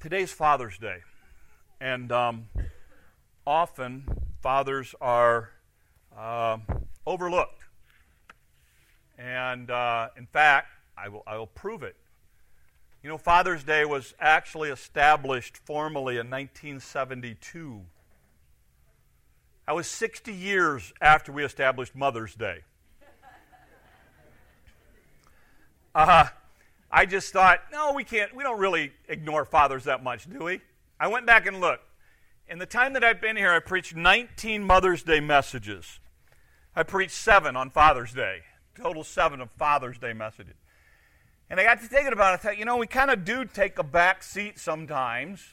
today's Father's Day, and um, often fathers are uh, overlooked. And uh, in fact, I will, I will prove it. You know, Father's Day was actually established formally in 1972. That was 60 years after we established Mother's Day. Uh, I just thought, no, we can't, we don't really ignore fathers that much, do we? I went back and looked. In the time that I've been here, I preached 19 Mother's Day messages. I preached seven on Father's Day, total seven of Father's Day messages. And I got to thinking about it. I thought, you know, we kind of do take a back seat sometimes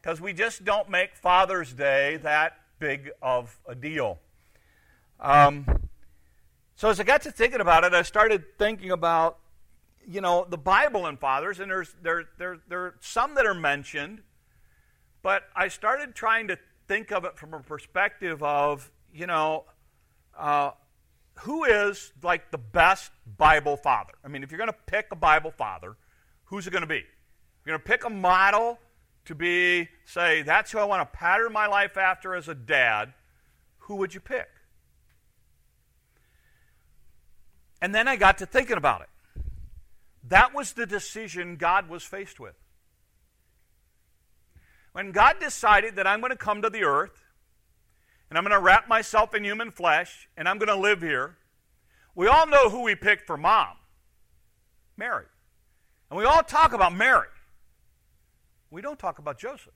because we just don't make Father's Day that big of a deal. Um, so as I got to thinking about it, I started thinking about you know, the Bible and fathers, and there's there there there are some that are mentioned, but I started trying to think of it from a perspective of, you know, uh, who is like the best Bible father? I mean, if you're going to pick a Bible father, who's it going to be? You're going to pick a model to be, say, that's who I want to pattern my life after as a dad. Who would you pick? And then I got to thinking about it. That was the decision God was faced with. When God decided that I'm going to come to the earth and I'm going to wrap myself in human flesh and I'm going to live here, we all know who we picked for mom Mary. And we all talk about Mary. We don't talk about Joseph.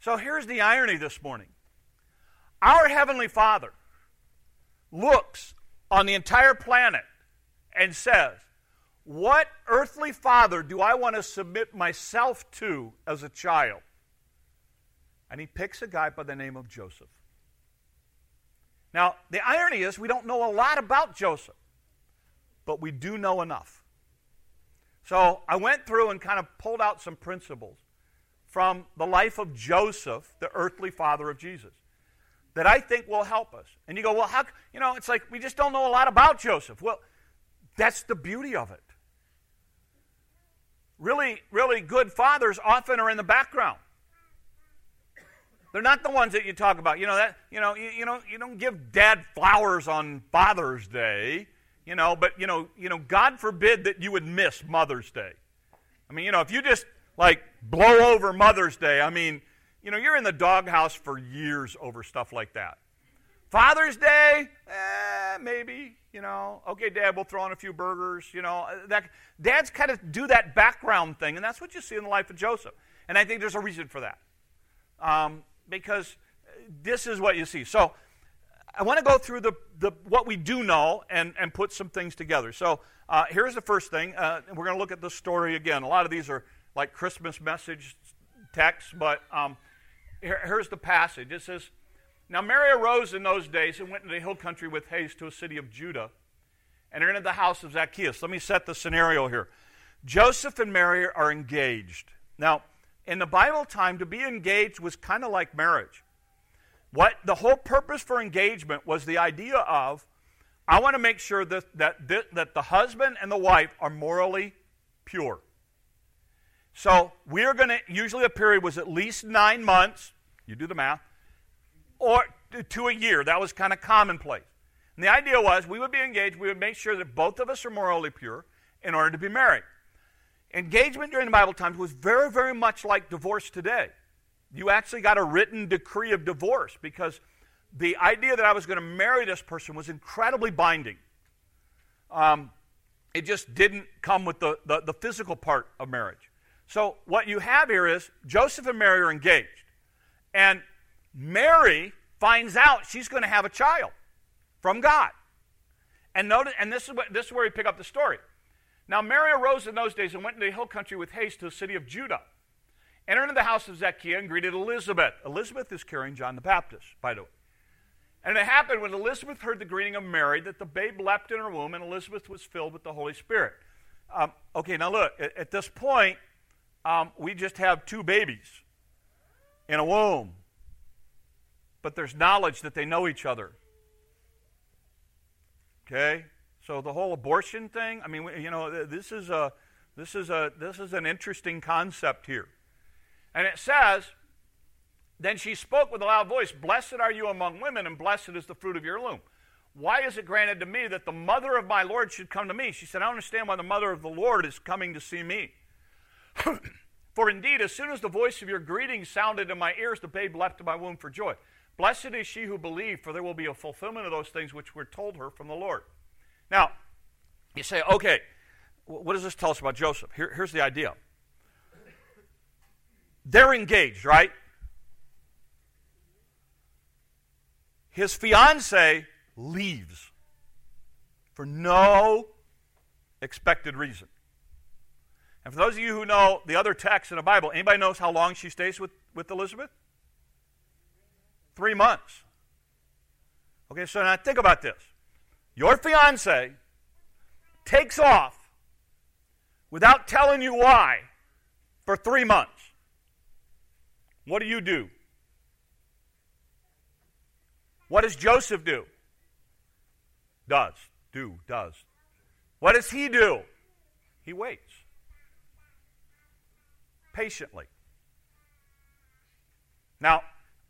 So here's the irony this morning our Heavenly Father looks on the entire planet and says, What earthly father do I want to submit myself to as a child? And he picks a guy by the name of Joseph. Now, the irony is, we don't know a lot about Joseph, but we do know enough. So I went through and kind of pulled out some principles from the life of Joseph, the earthly father of Jesus, that I think will help us. And you go, well, how, you know, it's like we just don't know a lot about Joseph. Well, that's the beauty of it. Really, really good fathers often are in the background. They're not the ones that you talk about. You know that you know you, you know you don't give dad flowers on Father's Day, you know, but you know, you know, God forbid that you would miss Mother's Day. I mean, you know, if you just like blow over Mother's Day, I mean, you know, you're in the doghouse for years over stuff like that. Father's Day, eh, maybe, you know. Okay, Dad, we'll throw on a few burgers, you know. Uh, that, dads kind of do that background thing, and that's what you see in the life of Joseph. And I think there's a reason for that. Um, because this is what you see. So I want to go through the, the, what we do know and, and put some things together. So uh, here's the first thing. Uh, we're going to look at the story again. A lot of these are like Christmas message texts, but um, here, here's the passage. It says, now Mary arose in those days and went into the hill country with haste to a city of Judah and entered the house of Zacchaeus. Let me set the scenario here. Joseph and Mary are engaged. Now, in the Bible time, to be engaged was kind of like marriage. What the whole purpose for engagement was the idea of I want to make sure that, that, that the husband and the wife are morally pure. So we're going to, usually a period was at least nine months. You do the math or to a year. That was kind of commonplace. And the idea was we would be engaged, we would make sure that both of us are morally pure in order to be married. Engagement during the Bible times was very, very much like divorce today. You actually got a written decree of divorce because the idea that I was going to marry this person was incredibly binding. Um, it just didn't come with the, the, the physical part of marriage. So, what you have here is Joseph and Mary are engaged. And Mary finds out she's going to have a child from God. And notice, and this is, what, this is where we pick up the story. Now Mary arose in those days and went into the hill country with haste to the city of Judah. Entered into the house of Zacchaeus and greeted Elizabeth. Elizabeth is carrying John the Baptist, by the way. And it happened when Elizabeth heard the greeting of Mary that the babe leapt in her womb, and Elizabeth was filled with the Holy Spirit. Um, okay, now look, at, at this point, um, we just have two babies in a womb but there's knowledge that they know each other. Okay? So the whole abortion thing, I mean, you know, this is a This is, a, this is an interesting concept here. And it says, Then she spoke with a loud voice, Blessed are you among women, and blessed is the fruit of your womb. Why is it granted to me that the mother of my Lord should come to me? She said, I understand why the mother of the Lord is coming to see me. for indeed, as soon as the voice of your greeting sounded in my ears, the babe leapt in my womb for joy. Blessed is she who believed, for there will be a fulfillment of those things which were told her from the Lord. Now, you say, okay, what does this tell us about Joseph? Here, here's the idea. They're engaged, right? His fiance leaves for no expected reason. And for those of you who know the other texts in the Bible, anybody knows how long she stays with, with Elizabeth? Three months. Okay, so now think about this. Your fiance takes off without telling you why for three months. What do you do? What does Joseph do? Does. Do. Does. What does he do? He waits. Patiently. Now,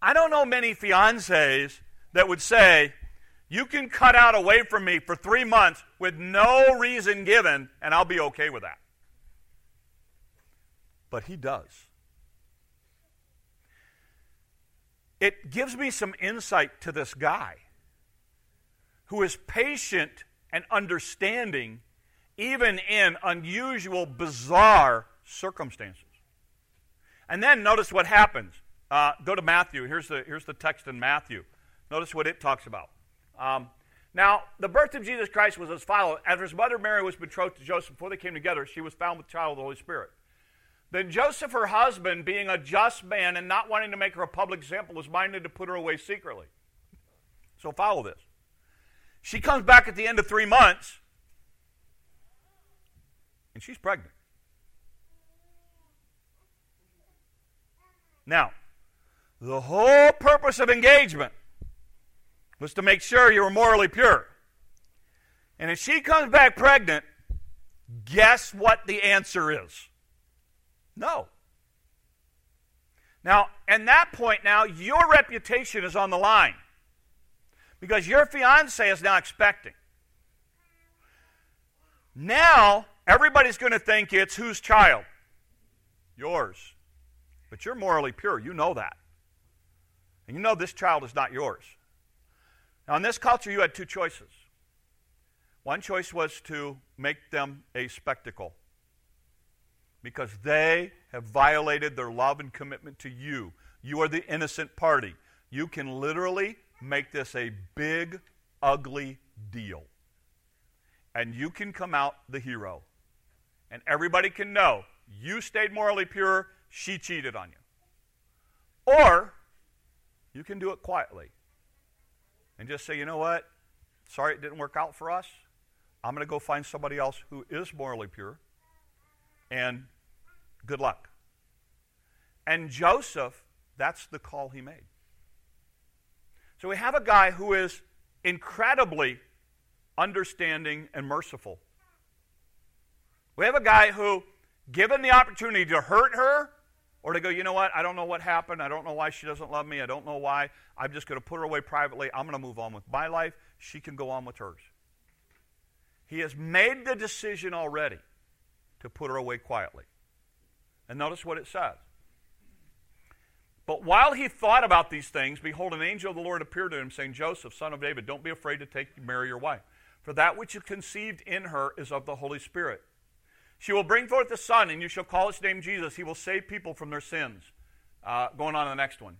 I don't know many fiancés that would say, You can cut out away from me for three months with no reason given, and I'll be okay with that. But he does. It gives me some insight to this guy who is patient and understanding even in unusual, bizarre circumstances. And then notice what happens. Uh, go to Matthew. Here's the, here's the text in Matthew. Notice what it talks about. Um, now, the birth of Jesus Christ was as follows. After his mother Mary was betrothed to Joseph, before they came together, she was found with child of the Holy Spirit. Then Joseph, her husband, being a just man and not wanting to make her a public example, was minded to put her away secretly. So follow this. She comes back at the end of three months, and she's pregnant. Now, the whole purpose of engagement was to make sure you were morally pure. And if she comes back pregnant, guess what the answer is? No. Now, at that point now, your reputation is on the line. Because your fiance is now expecting. Now, everybody's going to think it's whose child? Yours. But you're morally pure. You know that. And you know this child is not yours. Now, in this culture, you had two choices. One choice was to make them a spectacle because they have violated their love and commitment to you. You are the innocent party. You can literally make this a big, ugly deal. And you can come out the hero. And everybody can know you stayed morally pure, she cheated on you. Or you can do it quietly and just say, you know what? Sorry it didn't work out for us. I'm going to go find somebody else who is morally pure. And good luck. And Joseph, that's the call he made. So we have a guy who is incredibly understanding and merciful. We have a guy who, given the opportunity to hurt her, or to go, you know what, I don't know what happened. I don't know why she doesn't love me. I don't know why. I'm just going to put her away privately. I'm going to move on with my life. She can go on with hers. He has made the decision already to put her away quietly. And notice what it says. But while he thought about these things, behold, an angel of the Lord appeared to him, saying, Joseph, son of David, don't be afraid to take Mary your wife, for that which is conceived in her is of the Holy Spirit. She will bring forth a son, and you shall call his name Jesus. He will save people from their sins. Uh, going on to the next one.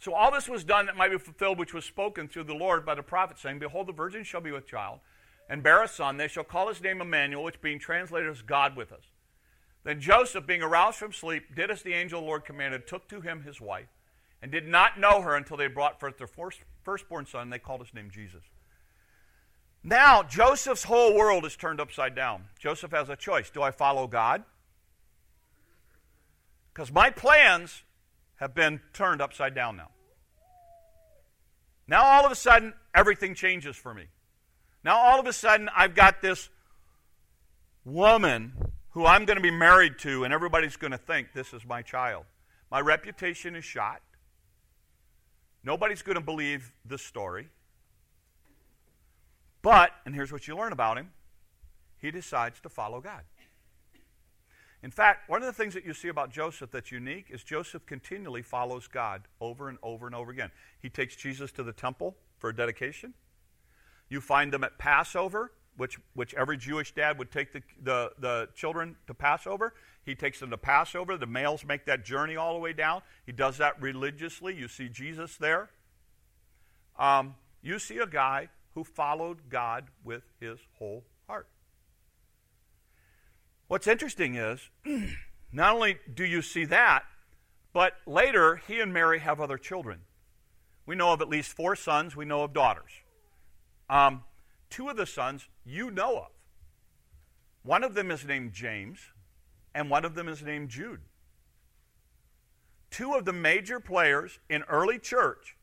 So all this was done that might be fulfilled, which was spoken through the Lord by the prophet, saying, Behold, the virgin shall be with child, and bear a son. They shall call his name Emmanuel, which being translated as God with us. Then Joseph, being aroused from sleep, did as the angel the Lord commanded, took to him his wife, and did not know her until they brought forth their firstborn son. They called his name Jesus. Now, Joseph's whole world is turned upside down. Joseph has a choice. Do I follow God? Because my plans have been turned upside down now. Now, all of a sudden, everything changes for me. Now, all of a sudden, I've got this woman who I'm going to be married to, and everybody's going to think this is my child. My reputation is shot. Nobody's going to believe this story. But, and here's what you learn about him he decides to follow God. In fact, one of the things that you see about Joseph that's unique is Joseph continually follows God over and over and over again. He takes Jesus to the temple for a dedication. You find them at Passover, which, which every Jewish dad would take the, the, the children to Passover. He takes them to Passover. The males make that journey all the way down. He does that religiously. You see Jesus there. Um, you see a guy who followed God with his whole heart. What's interesting is, not only do you see that, but later he and Mary have other children. We know of at least four sons, we know of daughters. Um, two of the sons you know of. One of them is named James, and one of them is named Jude. Two of the major players in early church,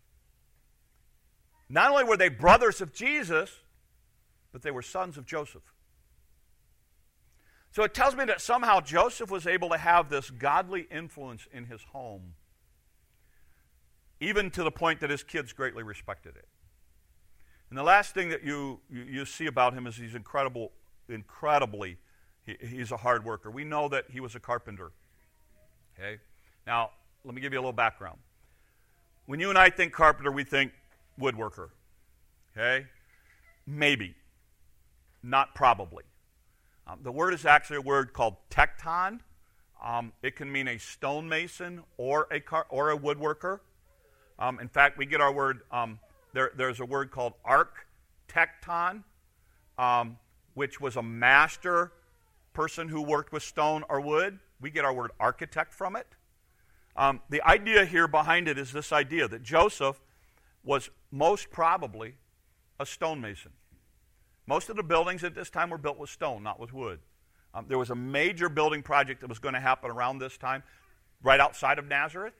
not only were they brothers of Jesus, but they were sons of Joseph. So it tells me that somehow Joseph was able to have this godly influence in his home, even to the point that his kids greatly respected it. And the last thing that you, you, you see about him is he's incredible, incredibly, he, he's a hard worker. We know that he was a carpenter. Okay? Now, let me give you a little background. When you and I think carpenter, we think woodworker. Okay? Maybe. Not probably. Um, the word is actually a word called tecton. Um, it can mean a stonemason or a, car- or a woodworker. Um, in fact, we get our word, um, there, there's a word called architecton, um, which was a master person who worked with stone or wood. We get our word architect from it. Um, the idea here behind it is this idea that Joseph was most probably a stonemason. Most of the buildings at this time were built with stone, not with wood. Um, there was a major building project that was going to happen around this time, right outside of Nazareth.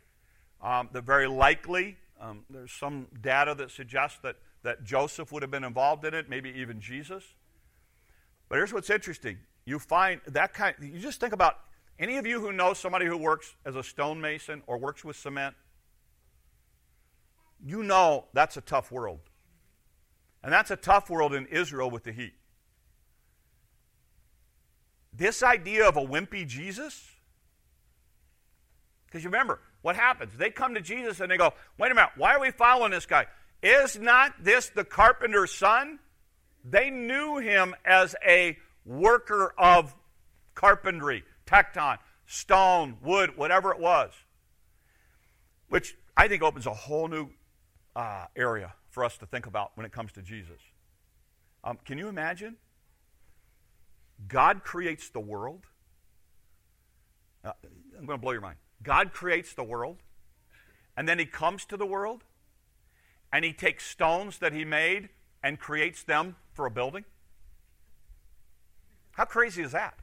Um, that very likely, um, there's some data that suggests that, that Joseph would have been involved in it, maybe even Jesus. But here's what's interesting. You find that kind, you just think about any of you who know somebody who works as a stonemason or works with cement, you know that's a tough world. And that's a tough world in Israel with the heat. This idea of a wimpy Jesus, because you remember, what happens? They come to Jesus and they go, wait a minute, why are we following this guy? Is not this the carpenter's son? They knew him as a worker of carpentry, tecton, stone, wood, whatever it was. Which I think opens a whole new uh, area for us to think about when it comes to Jesus. Um, can you imagine? God creates the world. Uh, I'm going to blow your mind. God creates the world, and then He comes to the world, and He takes stones that He made and creates them for a building. How crazy is that?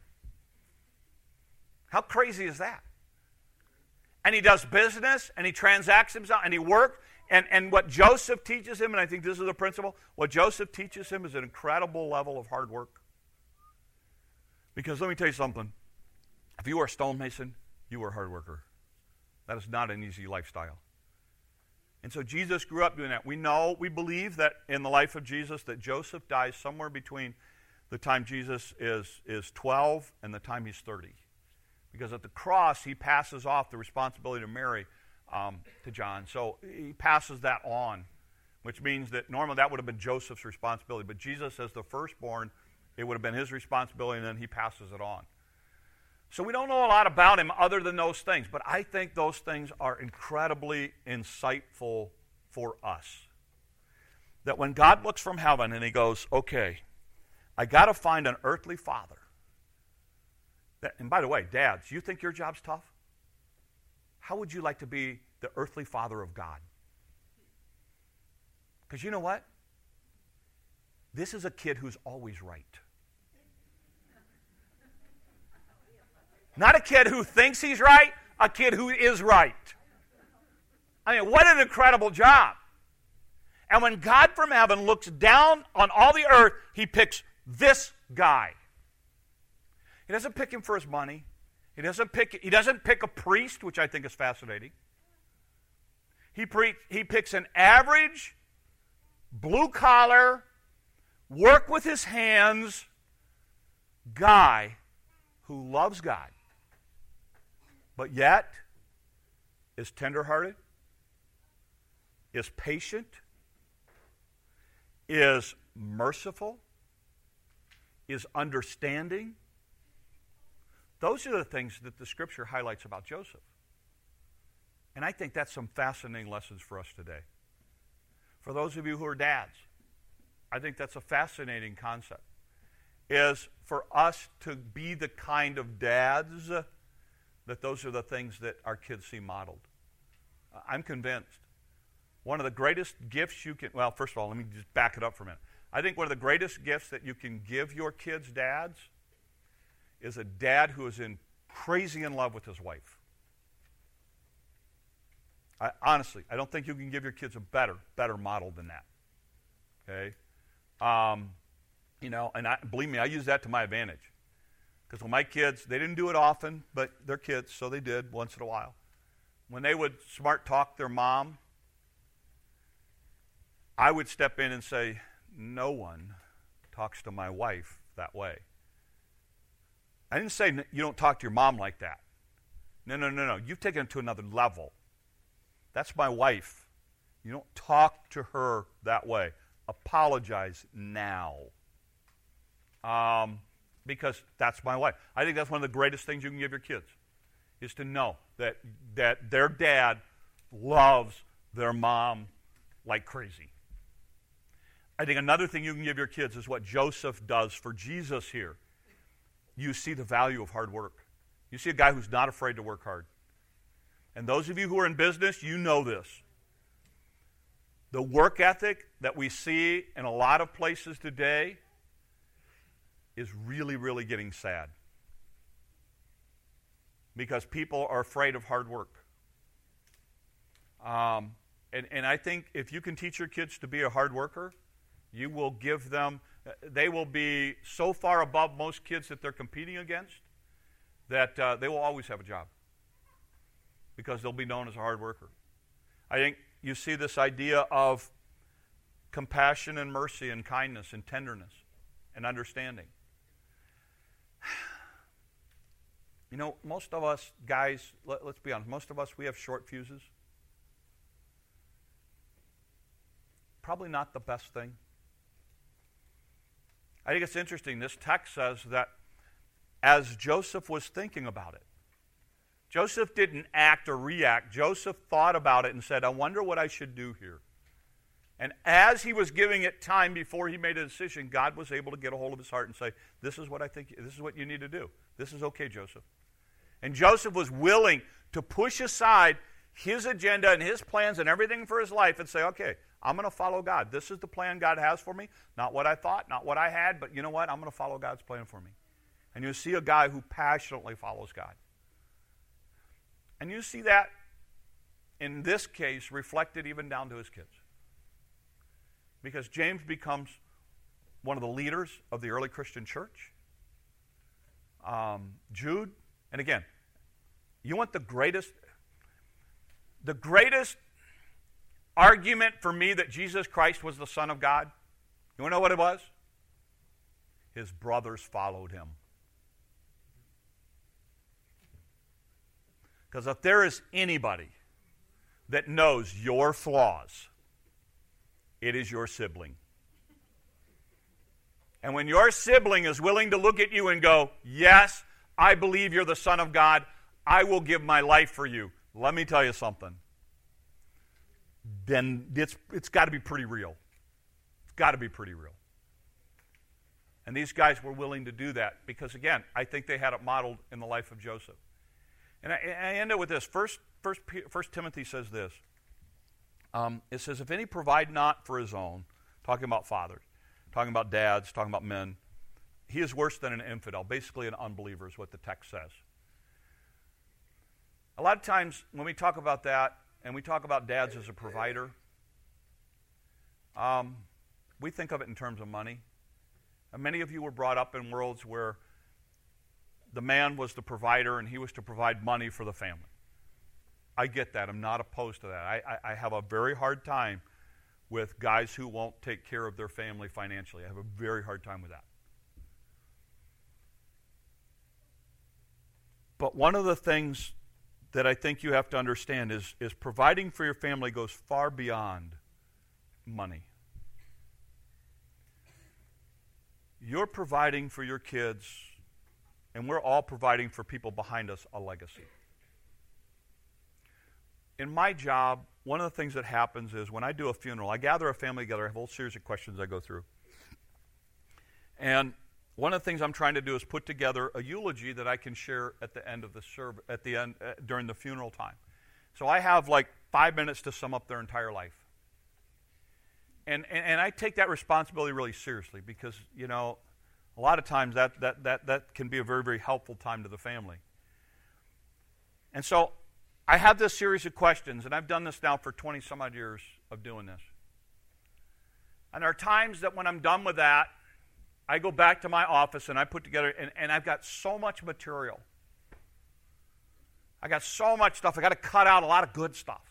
How crazy is that? And he does business and he transacts himself and he works and, and what Joseph teaches him, and I think this is the principle, what Joseph teaches him is an incredible level of hard work. Because let me tell you something. If you are a stonemason, you are a hard worker. That is not an easy lifestyle. And so Jesus grew up doing that. We know, we believe that in the life of Jesus that Joseph dies somewhere between the time Jesus is, is 12 and the time he's 30. Because at the cross, he passes off the responsibility to Mary um, to John. So he passes that on, which means that normally that would have been Joseph's responsibility. But Jesus, as the firstborn, it would have been his responsibility, and then he passes it on. So we don't know a lot about him other than those things, but I think those things are incredibly insightful for us. That when God looks from heaven and he goes, okay, I got to find an earthly father. That, and by the way, dads, you think your job's tough? How would you like to be the earthly father of God? Because you know what? This is a kid who's always right. Not a kid who thinks he's right, a kid who is right. I mean, what an incredible job. And when God from heaven looks down on all the earth, he picks this guy. He doesn't pick him for his money. He doesn't pick, he doesn't pick a priest, which I think is fascinating. He, pre, he picks an average, blue collar, work with his hands guy who loves God, but yet is tenderhearted, is patient, is merciful, is understanding. Those are the things that the scripture highlights about Joseph. And I think that's some fascinating lessons for us today. For those of you who are dads, I think that's a fascinating concept. Is for us to be the kind of dads that those are the things that our kids see modeled. I'm convinced. One of the greatest gifts you can, well, first of all, let me just back it up for a minute. I think one of the greatest gifts that you can give your kids, dads, is a dad who is in crazy in love with his wife. I, honestly, I don't think you can give your kids a better, better model than that. Okay, um, you know, and I, believe me, I use that to my advantage. Because when my kids, they didn't do it often, but they're kids, so they did once in a while. When they would smart talk their mom, I would step in and say, No one talks to my wife that way. I didn't say you don't talk to your mom like that. No, no, no, no. You've taken it to another level. That's my wife. You don't talk to her that way. Apologize now. Um, because that's my wife. I think that's one of the greatest things you can give your kids is to know that, that their dad loves their mom like crazy. I think another thing you can give your kids is what Joseph does for Jesus here. You see the value of hard work. You see a guy who's not afraid to work hard. And those of you who are in business, you know this. The work ethic that we see in a lot of places today is really, really getting sad because people are afraid of hard work. Um, and, and I think if you can teach your kids to be a hard worker, you will give them, they will be so far above most kids that they're competing against that uh, they will always have a job because they'll be known as a hard worker. I think you see this idea of compassion and mercy and kindness and tenderness and understanding. You know, most of us guys, let, us be honest, most of us, we have short fuses. Probably not the best thing. I think it's interesting. This text says that as Joseph was thinking about it, Joseph didn't act or react. Joseph thought about it and said, I wonder what I should do here. And as he was giving it time before he made a decision, God was able to get a hold of his heart and say, This is what I think, this is what you need to do. This is okay, Joseph. And Joseph was willing to push aside his agenda and his plans and everything for his life and say, okay, I'm going to follow God. This is the plan God has for me. Not what I thought, not what I had, but you know what? I'm going to follow God's plan for me. And you see a guy who passionately follows God. And you see that, in this case, reflected even down to his kids. Because James becomes one of the leaders of the early Christian church. Um, Jude and again, you want the greatest the greatest argument for me that Jesus Christ was the Son of God? You want to know what it was? His brothers followed him. Because if there is anybody that knows your flaws, it is your sibling. And when your sibling is willing to look at you and go, Yes, I believe you're the Son of God. I will give my life for you. Let me tell you something. Then it's, it's got to be pretty real. It's got to be pretty real. And these guys were willing to do that because, again, I think they had it modeled in the life of Joseph. And I, I end up with this. First, first, first Timothy says this. Um, it says, If any provide not for his own, talking about fathers, talking about dads, talking about men, he is worse than an infidel, basically an unbeliever, is what the text says. A lot of times when we talk about that, and we talk about dads as a provider, um, we think of it in terms of money. And many of you were brought up in worlds where the man was the provider and he was to provide money for the family. I get that. I'm not opposed to that. I, I, I have a very hard time with guys who won't take care of their family financially. I have a very hard time with that. But one of the things that I think you have to understand is, is providing for your family goes far beyond money. You're providing for your kids, and we're all providing for people behind us a legacy. In my job, one of the things that happens is when I do a funeral, I gather a family together, I have a whole series of questions I go through. And one of the things I'm trying to do is put together a eulogy that I can share at the end of the service, at the end uh, during the funeral time. So I have like five minutes to sum up their entire life. And, and, and I take that responsibility really seriously because, you know, a lot of times that, that, that, that can be a very, very helpful time to the family. And so I have this series of questions, and I've done this now for 20 some odd years of doing this. And there are times that when I'm done with that, I go back to my office and I put together, and, and I've got so much material. I got so much stuff. I got to cut out a lot of good stuff.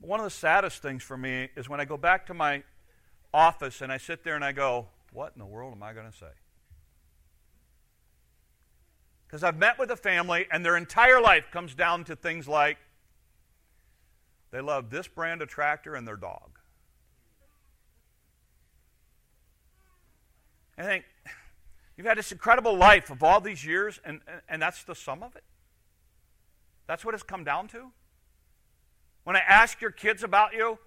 One of the saddest things for me is when I go back to my office and I sit there and I go, What in the world am I going to say? Because I've met with a family and their entire life comes down to things like they love this brand of tractor and their dog. I think you've had this incredible life of all these years, and, and that's the sum of it. That's what it's come down to. When I ask your kids about you,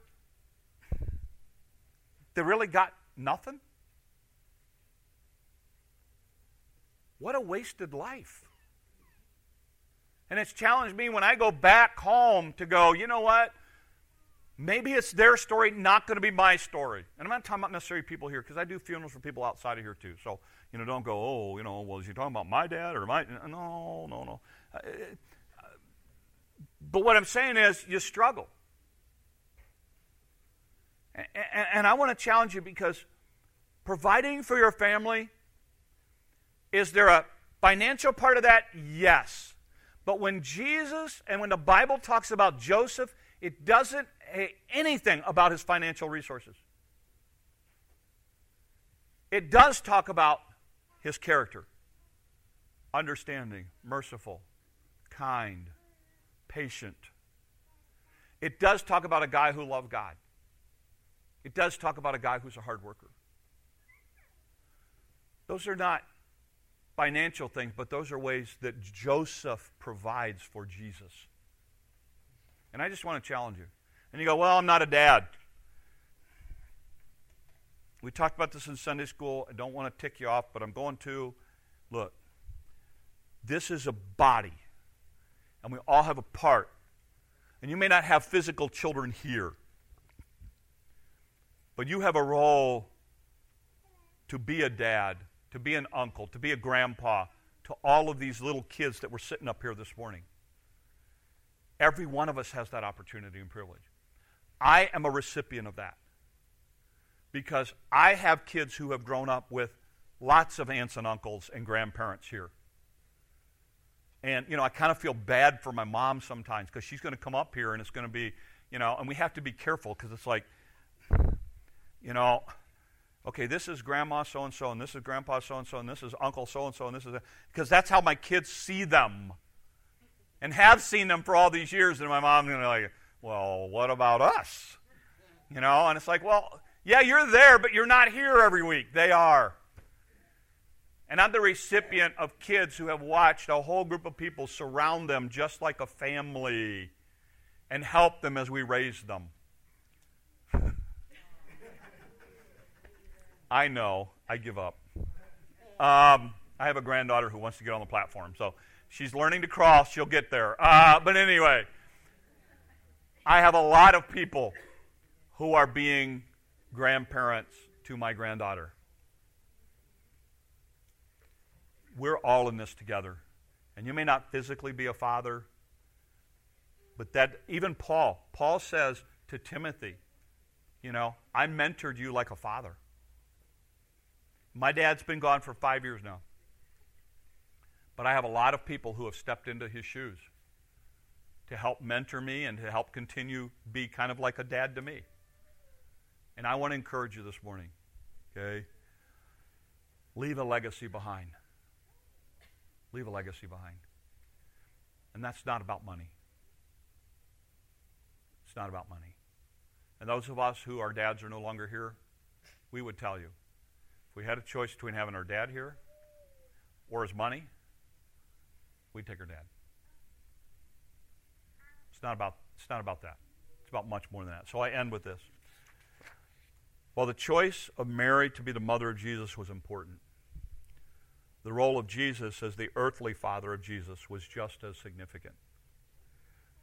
they really got nothing. What a wasted life. And it's challenged me when I go back home to go, you know what? Maybe it's their story, not going to be my story. And I'm not talking about necessarily people here because I do funerals for people outside of here too. So, you know, don't go, oh, you know, well, is talking about my dad or my. No, no, no. Uh, but what I'm saying is, you struggle. And I want to challenge you because providing for your family, is there a financial part of that? Yes. But when Jesus and when the Bible talks about Joseph, it doesn't say anything about his financial resources. It does talk about his character understanding, merciful, kind, patient. It does talk about a guy who loved God. It does talk about a guy who's a hard worker. Those are not financial things, but those are ways that Joseph provides for Jesus. And I just want to challenge you. And you go, Well, I'm not a dad. We talked about this in Sunday school. I don't want to tick you off, but I'm going to. Look, this is a body, and we all have a part. And you may not have physical children here, but you have a role to be a dad, to be an uncle, to be a grandpa to all of these little kids that were sitting up here this morning. Every one of us has that opportunity and privilege. I am a recipient of that because I have kids who have grown up with lots of aunts and uncles and grandparents here. And, you know, I kind of feel bad for my mom sometimes because she's going to come up here and it's going to be, you know, and we have to be careful because it's like, you know, okay, this is grandma so and so, and this is grandpa so and so, and this is uncle so and so, and this is, because that's how my kids see them and have seen them for all these years. And my mom's going to be like, well, what about us? You know, and it's like, well, yeah, you're there, but you're not here every week. They are. And I'm the recipient of kids who have watched a whole group of people surround them just like a family and help them as we raise them. I know. I give up. Um, I have a granddaughter who wants to get on the platform, so she's learning to cross. She'll get there. Uh, but anyway. I have a lot of people who are being grandparents to my granddaughter. We're all in this together. And you may not physically be a father, but that even Paul, Paul says to Timothy, you know, I mentored you like a father. My dad's been gone for five years now. But I have a lot of people who have stepped into his shoes to help mentor me and to help continue be kind of like a dad to me. And I want to encourage you this morning, okay? Leave a legacy behind. Leave a legacy behind. And that's not about money. It's not about money. And those of us who our dads are no longer here, we would tell you if we had a choice between having our dad here or his money, we'd take her dad. It's not about, it's not about that. It's about much more than that. So I end with this. While the choice of Mary to be the mother of Jesus was important, the role of Jesus as the earthly father of Jesus was just as significant.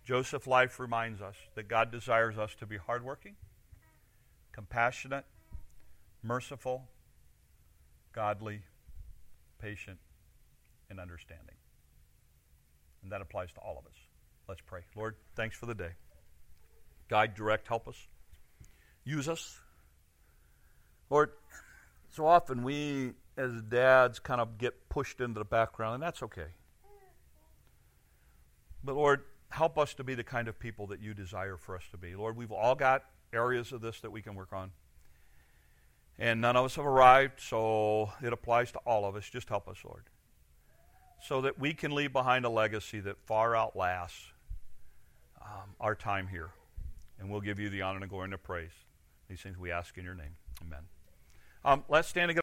Joseph's life reminds us that God desires us to be hardworking, compassionate, merciful, godly, patient, and understanding. And that applies to all of us. Let's pray. Lord, thanks for the day. Guide, direct, help us. Use us. Lord, so often we as dads kind of get pushed into the background, and that's okay. But Lord, help us to be the kind of people that you desire for us to be. Lord, we've all got areas of this that we can work on. And none of us have arrived, so it applies to all of us. Just help us, Lord. So that we can leave behind a legacy that far outlasts um, our time here. And we'll give you the honor and glory and the praise. These things we ask in your name. Amen. Um, let's stand together.